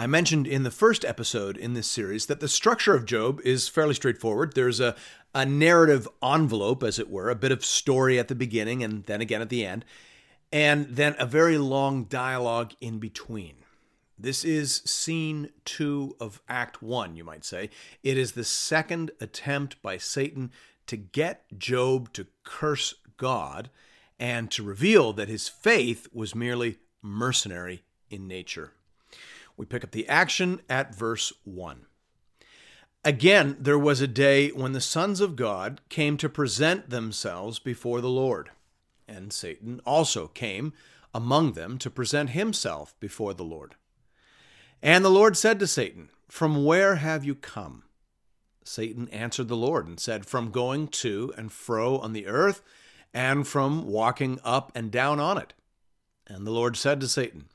I mentioned in the first episode in this series that the structure of Job is fairly straightforward. There's a, a narrative envelope, as it were, a bit of story at the beginning and then again at the end, and then a very long dialogue in between. This is scene two of Act One, you might say. It is the second attempt by Satan to get Job to curse God and to reveal that his faith was merely mercenary in nature. We pick up the action at verse 1. Again, there was a day when the sons of God came to present themselves before the Lord, and Satan also came among them to present himself before the Lord. And the Lord said to Satan, From where have you come? Satan answered the Lord and said, From going to and fro on the earth, and from walking up and down on it. And the Lord said to Satan,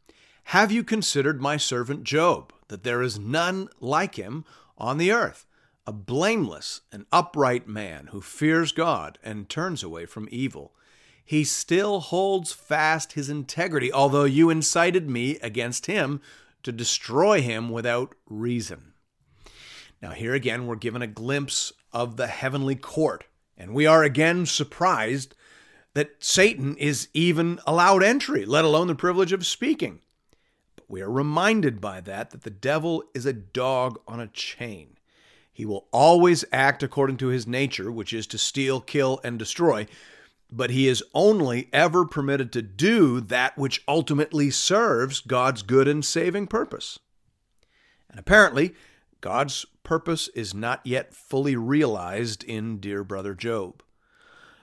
have you considered my servant Job, that there is none like him on the earth, a blameless and upright man who fears God and turns away from evil? He still holds fast his integrity, although you incited me against him to destroy him without reason. Now, here again, we're given a glimpse of the heavenly court, and we are again surprised that Satan is even allowed entry, let alone the privilege of speaking. We are reminded by that that the devil is a dog on a chain. He will always act according to his nature, which is to steal, kill, and destroy, but he is only ever permitted to do that which ultimately serves God's good and saving purpose. And apparently, God's purpose is not yet fully realized in dear brother Job.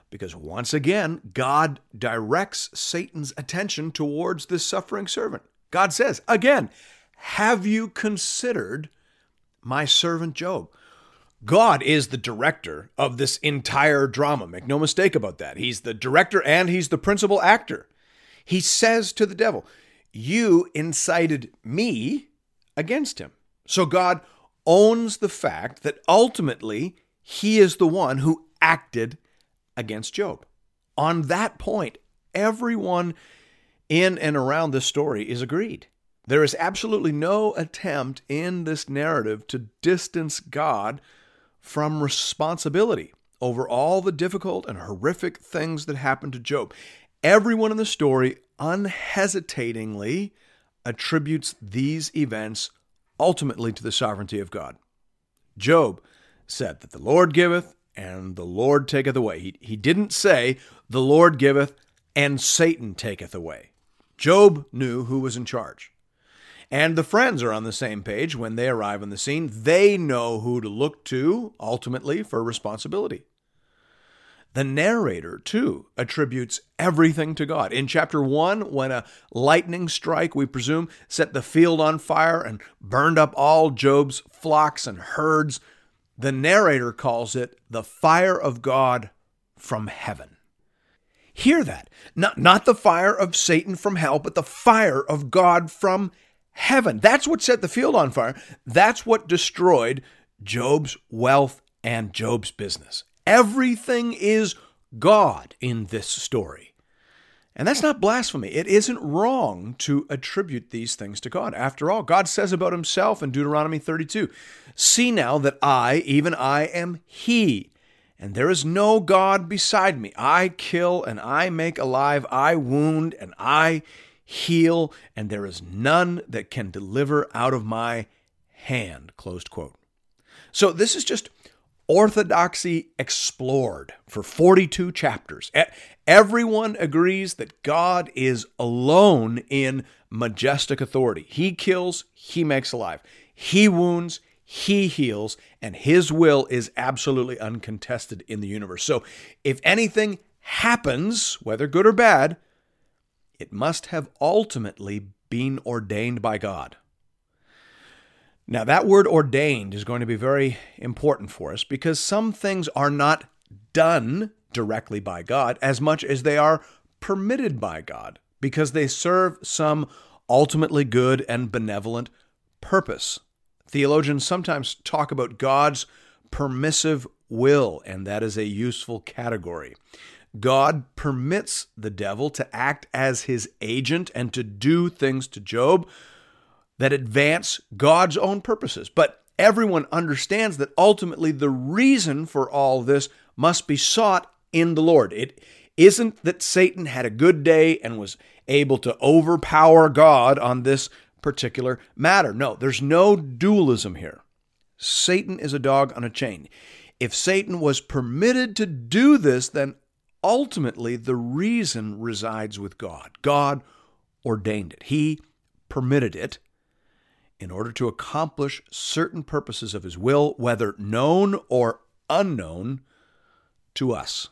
Because once again, God directs Satan's attention towards this suffering servant. God says, again, have you considered my servant Job? God is the director of this entire drama. Make no mistake about that. He's the director and he's the principal actor. He says to the devil, You incited me against him. So God owns the fact that ultimately he is the one who acted against Job. On that point, everyone in and around this story is agreed. There is absolutely no attempt in this narrative to distance God from responsibility over all the difficult and horrific things that happened to Job. Everyone in the story unhesitatingly attributes these events ultimately to the sovereignty of God. Job said that the Lord giveth and the Lord taketh away. He, he didn't say the Lord giveth and Satan taketh away. Job knew who was in charge. And the friends are on the same page when they arrive on the scene. They know who to look to ultimately for responsibility. The narrator, too, attributes everything to God. In chapter 1, when a lightning strike, we presume, set the field on fire and burned up all Job's flocks and herds, the narrator calls it the fire of God from heaven. Hear that. Not, not the fire of Satan from hell, but the fire of God from heaven. That's what set the field on fire. That's what destroyed Job's wealth and Job's business. Everything is God in this story. And that's not blasphemy. It isn't wrong to attribute these things to God. After all, God says about himself in Deuteronomy 32 See now that I, even I, am He and there is no God beside me. I kill and I make alive, I wound and I heal, and there is none that can deliver out of my hand. Closed quote. So this is just orthodoxy explored for 42 chapters. Everyone agrees that God is alone in majestic authority. He kills, he makes alive. He wounds, he heals, and His will is absolutely uncontested in the universe. So if anything happens, whether good or bad, it must have ultimately been ordained by God. Now, that word ordained is going to be very important for us because some things are not done directly by God as much as they are permitted by God because they serve some ultimately good and benevolent purpose. Theologians sometimes talk about God's permissive will, and that is a useful category. God permits the devil to act as his agent and to do things to Job that advance God's own purposes. But everyone understands that ultimately the reason for all this must be sought in the Lord. It isn't that Satan had a good day and was able to overpower God on this particular matter. No, there's no dualism here. Satan is a dog on a chain. If Satan was permitted to do this, then ultimately the reason resides with God. God ordained it, He permitted it in order to accomplish certain purposes of His will, whether known or unknown to us.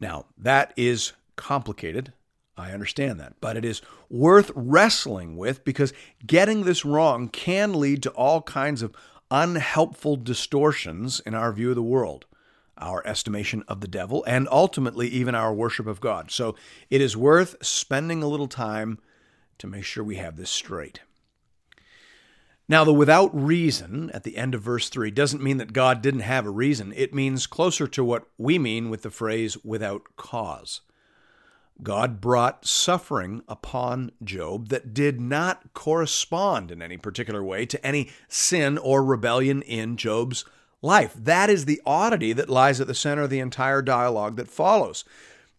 Now, that is complicated. I understand that. But it is worth wrestling with because getting this wrong can lead to all kinds of unhelpful distortions in our view of the world, our estimation of the devil, and ultimately even our worship of God. So it is worth spending a little time to make sure we have this straight. Now, the without reason at the end of verse 3 doesn't mean that God didn't have a reason. It means closer to what we mean with the phrase without cause. God brought suffering upon Job that did not correspond in any particular way to any sin or rebellion in Job's life. That is the oddity that lies at the center of the entire dialogue that follows.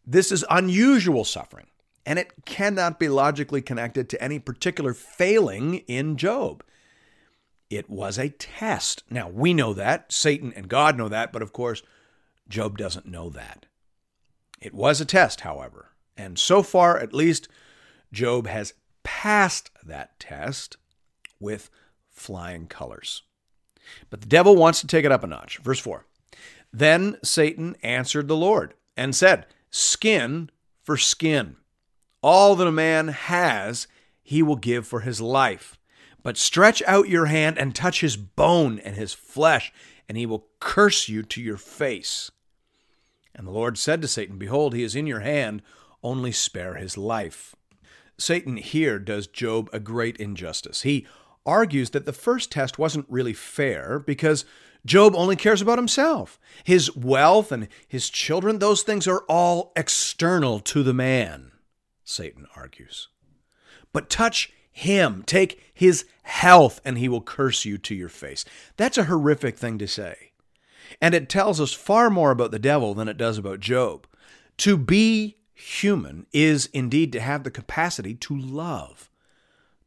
This is unusual suffering, and it cannot be logically connected to any particular failing in Job. It was a test. Now, we know that. Satan and God know that, but of course, Job doesn't know that. It was a test, however, and so far, at least, Job has passed that test with flying colors. But the devil wants to take it up a notch. Verse 4 Then Satan answered the Lord and said, Skin for skin. All that a man has, he will give for his life. But stretch out your hand and touch his bone and his flesh, and he will curse you to your face. And the Lord said to Satan, Behold, he is in your hand, only spare his life. Satan here does Job a great injustice. He argues that the first test wasn't really fair because Job only cares about himself. His wealth and his children, those things are all external to the man, Satan argues. But touch him, take his health, and he will curse you to your face. That's a horrific thing to say. And it tells us far more about the devil than it does about Job. To be human is indeed to have the capacity to love.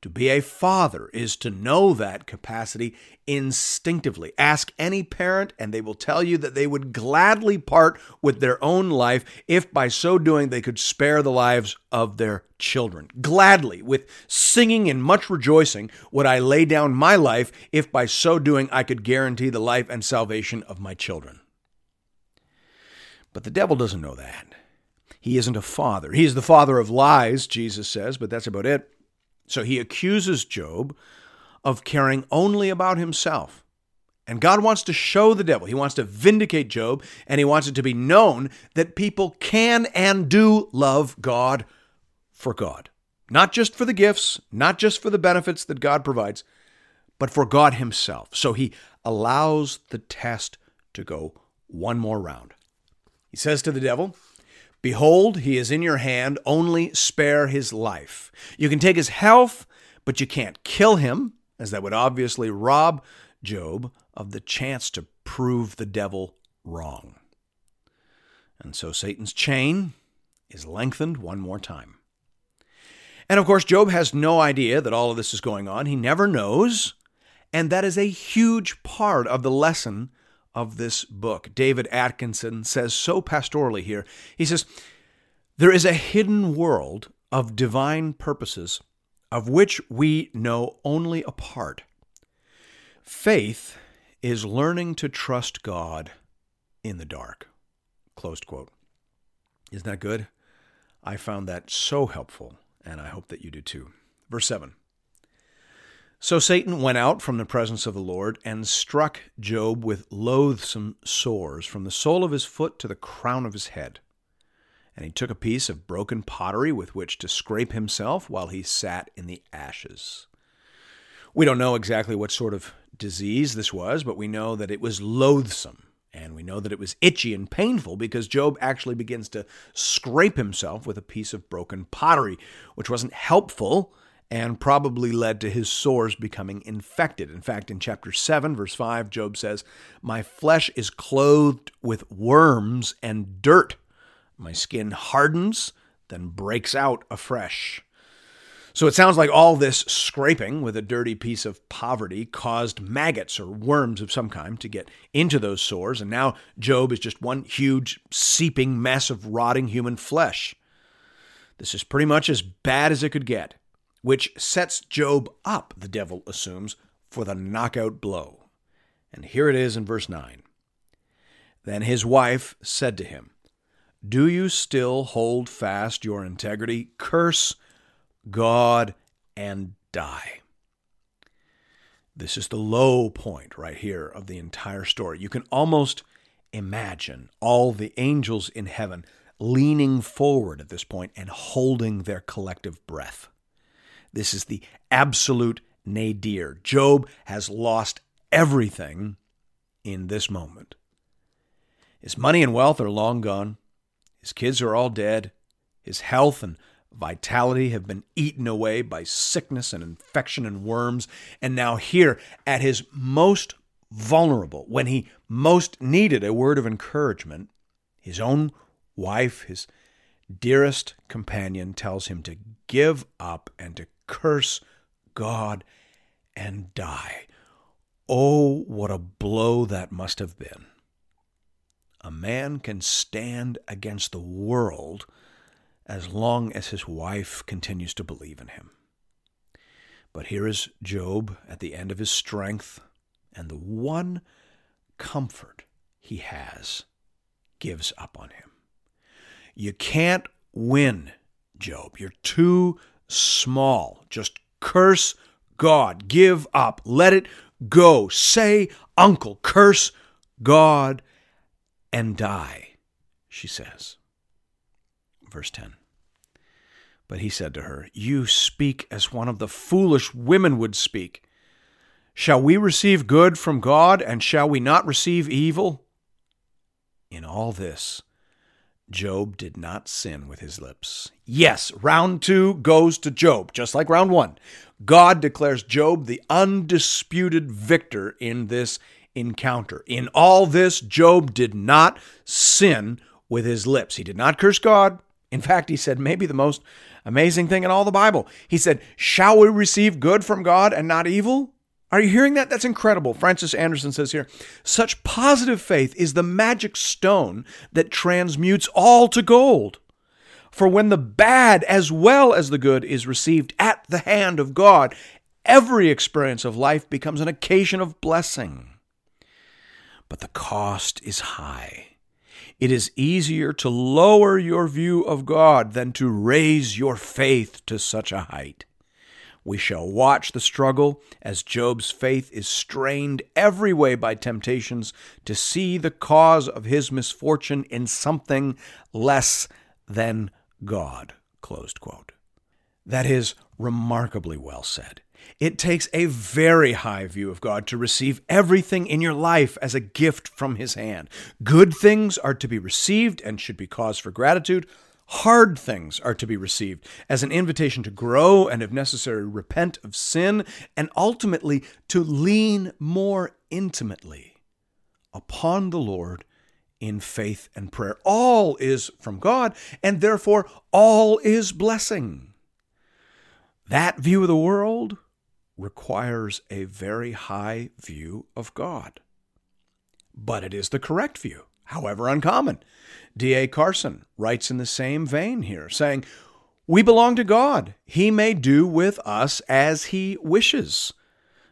To be a father is to know that capacity instinctively. Ask any parent, and they will tell you that they would gladly part with their own life if by so doing they could spare the lives of their children. Gladly, with singing and much rejoicing, would I lay down my life if by so doing I could guarantee the life and salvation of my children. But the devil doesn't know that. He isn't a father. He is the father of lies, Jesus says, but that's about it. So he accuses Job of caring only about himself. And God wants to show the devil, he wants to vindicate Job, and he wants it to be known that people can and do love God for God. Not just for the gifts, not just for the benefits that God provides, but for God Himself. So He allows the test to go one more round. He says to the devil, Behold, he is in your hand, only spare his life. You can take his health, but you can't kill him, as that would obviously rob Job of the chance to prove the devil wrong. And so Satan's chain is lengthened one more time. And of course, Job has no idea that all of this is going on. He never knows. And that is a huge part of the lesson of this book. David Atkinson says so pastorally here. He says, There is a hidden world of divine purposes of which we know only a part. Faith is learning to trust God in the dark. Closed quote. Isn't that good? I found that so helpful, and I hope that you do too. Verse 7 So Satan went out from the presence of the Lord and struck Job with loathsome sores from the sole of his foot to the crown of his head. And he took a piece of broken pottery with which to scrape himself while he sat in the ashes. We don't know exactly what sort of disease this was, but we know that it was loathsome. And we know that it was itchy and painful because Job actually begins to scrape himself with a piece of broken pottery, which wasn't helpful and probably led to his sores becoming infected. In fact, in chapter 7, verse 5, Job says, My flesh is clothed with worms and dirt. My skin hardens, then breaks out afresh. So it sounds like all this scraping with a dirty piece of poverty caused maggots or worms of some kind to get into those sores, and now Job is just one huge seeping mess of rotting human flesh. This is pretty much as bad as it could get which sets Job up, the devil assumes, for the knockout blow. And here it is in verse 9. Then his wife said to him, Do you still hold fast your integrity? Curse God and die. This is the low point right here of the entire story. You can almost imagine all the angels in heaven leaning forward at this point and holding their collective breath. This is the absolute nadir. Job has lost everything in this moment. His money and wealth are long gone. His kids are all dead. His health and vitality have been eaten away by sickness and infection and worms. And now, here at his most vulnerable, when he most needed a word of encouragement, his own wife, his dearest companion, tells him to give up and to curse God and die. Oh, what a blow that must have been. A man can stand against the world as long as his wife continues to believe in him. But here is Job at the end of his strength, and the one comfort he has gives up on him. You can't win, Job. You're too small. Just curse God. Give up. Let it go. Say, Uncle, curse God and die, she says. Verse 10. But he said to her, You speak as one of the foolish women would speak. Shall we receive good from God, and shall we not receive evil? In all this, Job did not sin with his lips. Yes, round two goes to Job, just like round one. God declares Job the undisputed victor in this encounter. In all this, Job did not sin with his lips. He did not curse God. In fact, he said maybe the most amazing thing in all the Bible. He said, Shall we receive good from God and not evil? Are you hearing that? That's incredible. Francis Andersen says here such positive faith is the magic stone that transmutes all to gold. For when the bad as well as the good is received at the hand of God, every experience of life becomes an occasion of blessing. But the cost is high. It is easier to lower your view of God than to raise your faith to such a height. We shall watch the struggle as Job's faith is strained every way by temptations to see the cause of his misfortune in something less than God. That is remarkably well said. It takes a very high view of God to receive everything in your life as a gift from His hand. Good things are to be received and should be cause for gratitude. Hard things are to be received as an invitation to grow and, if necessary, repent of sin and ultimately to lean more intimately upon the Lord in faith and prayer. All is from God, and therefore all is blessing. That view of the world requires a very high view of God. But it is the correct view, however uncommon. D.A. Carson writes in the same vein here, saying, We belong to God. He may do with us as He wishes.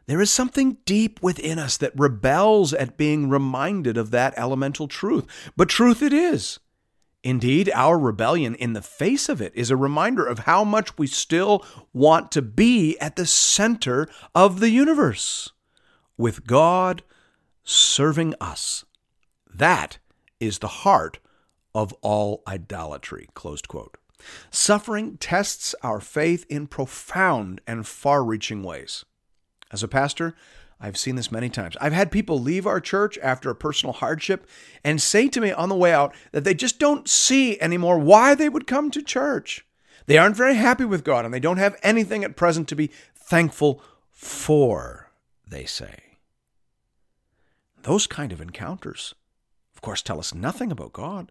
There is something deep within us that rebels at being reminded of that elemental truth. But truth it is. Indeed, our rebellion in the face of it is a reminder of how much we still want to be at the center of the universe, with God serving us. That is the heart of all idolatry. Closed quote. Suffering tests our faith in profound and far reaching ways. As a pastor, I've seen this many times. I've had people leave our church after a personal hardship and say to me on the way out that they just don't see anymore why they would come to church. They aren't very happy with God and they don't have anything at present to be thankful for, they say. Those kind of encounters, of course, tell us nothing about God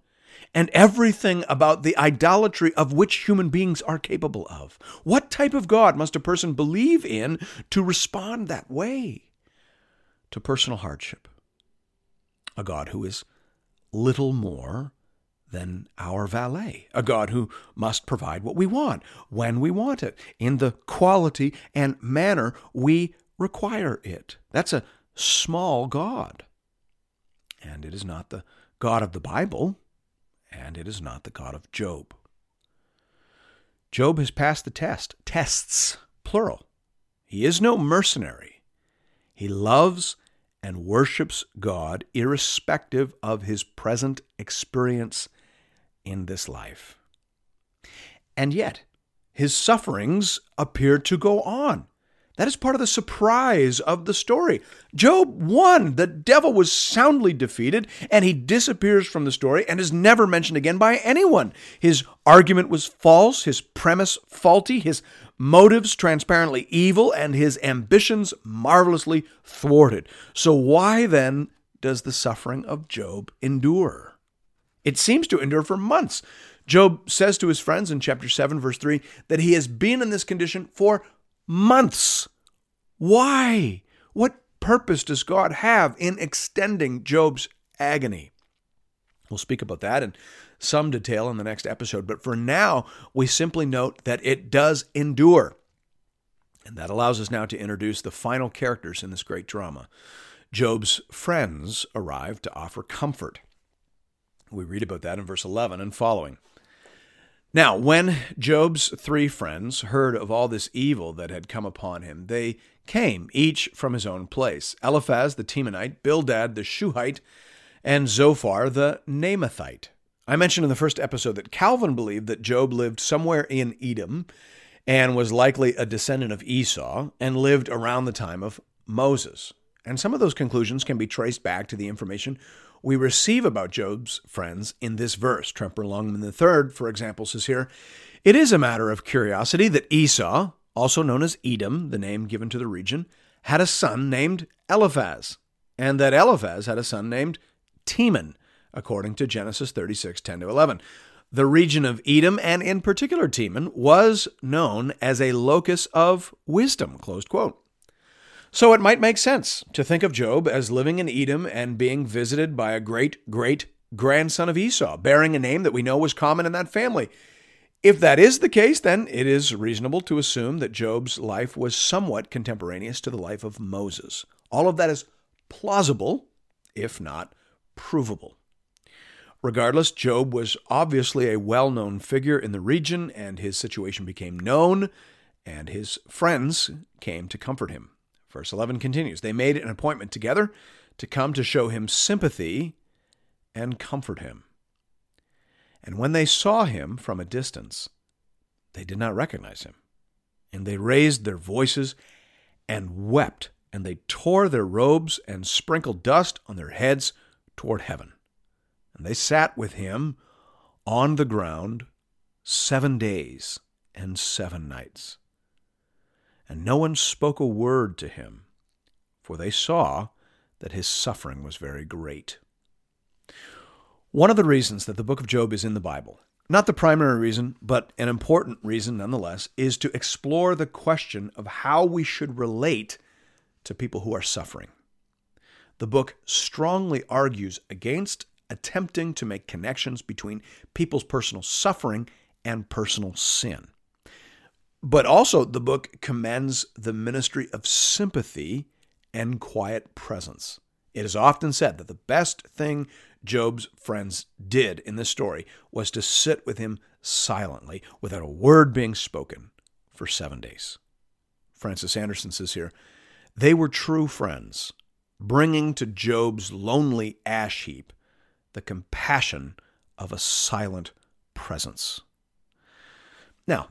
and everything about the idolatry of which human beings are capable of. What type of God must a person believe in to respond that way? to personal hardship. A God who is little more than our valet, a God who must provide what we want, when we want it, in the quality and manner we require it. That's a small God. And it is not the God of the Bible, and it is not the God of Job. Job has passed the test. Tests, plural. He is no mercenary. He loves and worships God irrespective of his present experience in this life. And yet, his sufferings appear to go on. That is part of the surprise of the story. Job won. The devil was soundly defeated, and he disappears from the story and is never mentioned again by anyone. His argument was false, his premise faulty, his motives transparently evil, and his ambitions marvelously thwarted. So, why then does the suffering of Job endure? It seems to endure for months. Job says to his friends in chapter 7, verse 3, that he has been in this condition for months. Why? What purpose does God have in extending Job's agony? We'll speak about that in some detail in the next episode, but for now, we simply note that it does endure. And that allows us now to introduce the final characters in this great drama. Job's friends arrive to offer comfort. We read about that in verse 11 and following. Now, when Job's three friends heard of all this evil that had come upon him, they came, each from his own place Eliphaz the Temanite, Bildad the Shuhite, and Zophar the Naamathite. I mentioned in the first episode that Calvin believed that Job lived somewhere in Edom and was likely a descendant of Esau and lived around the time of Moses. And some of those conclusions can be traced back to the information we receive about Job's friends in this verse. Tremper Longman III, for example, says here It is a matter of curiosity that Esau, also known as Edom, the name given to the region, had a son named Eliphaz, and that Eliphaz had a son named Teman, according to Genesis 36 10 to 11. The region of Edom, and in particular Teman, was known as a locus of wisdom. Closed quote. So it might make sense to think of Job as living in Edom and being visited by a great great grandson of Esau, bearing a name that we know was common in that family. If that is the case, then it is reasonable to assume that Job's life was somewhat contemporaneous to the life of Moses. All of that is plausible, if not provable. Regardless, Job was obviously a well known figure in the region, and his situation became known, and his friends came to comfort him. Verse 11 continues They made an appointment together to come to show him sympathy and comfort him. And when they saw him from a distance, they did not recognize him. And they raised their voices and wept, and they tore their robes and sprinkled dust on their heads toward heaven. And they sat with him on the ground seven days and seven nights. And no one spoke a word to him, for they saw that his suffering was very great. One of the reasons that the book of Job is in the Bible, not the primary reason, but an important reason nonetheless, is to explore the question of how we should relate to people who are suffering. The book strongly argues against attempting to make connections between people's personal suffering and personal sin. But also, the book commends the ministry of sympathy and quiet presence. It is often said that the best thing Job's friends did in this story was to sit with him silently without a word being spoken for seven days. Francis Andersen says here, they were true friends, bringing to Job's lonely ash heap the compassion of a silent presence. Now,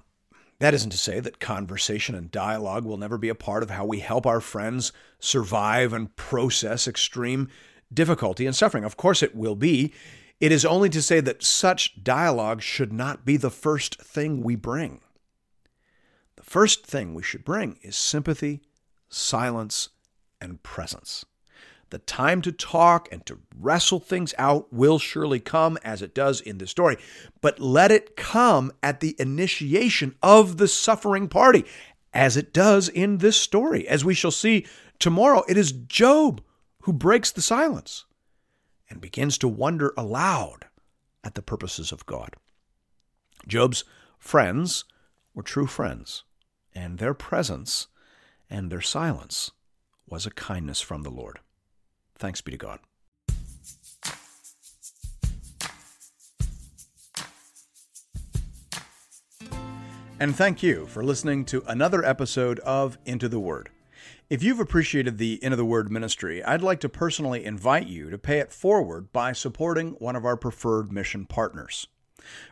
that isn't to say that conversation and dialogue will never be a part of how we help our friends survive and process extreme difficulty and suffering. Of course, it will be. It is only to say that such dialogue should not be the first thing we bring. The first thing we should bring is sympathy, silence, and presence. The time to talk and to wrestle things out will surely come, as it does in the story, but let it come at the initiation of the suffering party, as it does in this story. As we shall see tomorrow, it is Job who breaks the silence and begins to wonder aloud at the purposes of God. Job's friends were true friends, and their presence and their silence was a kindness from the Lord. Thanks be to God. And thank you for listening to another episode of Into the Word. If you've appreciated the Into the Word ministry, I'd like to personally invite you to pay it forward by supporting one of our preferred mission partners.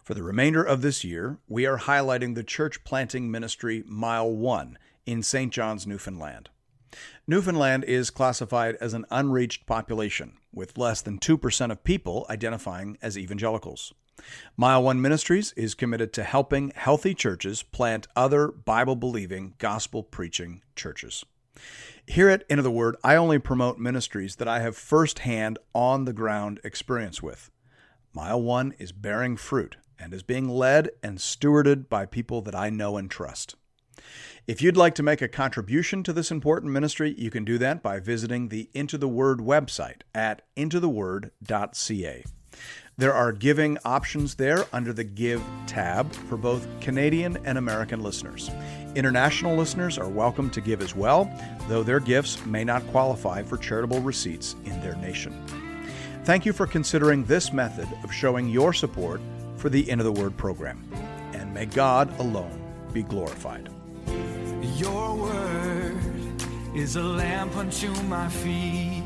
For the remainder of this year, we are highlighting the church planting ministry Mile 1 in St. John's, Newfoundland. Newfoundland is classified as an unreached population, with less than 2% of people identifying as evangelicals. Mile One Ministries is committed to helping healthy churches plant other Bible believing, gospel preaching churches. Here at Into the Word, I only promote ministries that I have firsthand, on the ground experience with. Mile One is bearing fruit and is being led and stewarded by people that I know and trust. If you'd like to make a contribution to this important ministry, you can do that by visiting the Into the Word website at intotheword.ca. There are giving options there under the Give tab for both Canadian and American listeners. International listeners are welcome to give as well, though their gifts may not qualify for charitable receipts in their nation. Thank you for considering this method of showing your support for the Into the Word program. And may God alone be glorified. Your word is a lamp unto my feet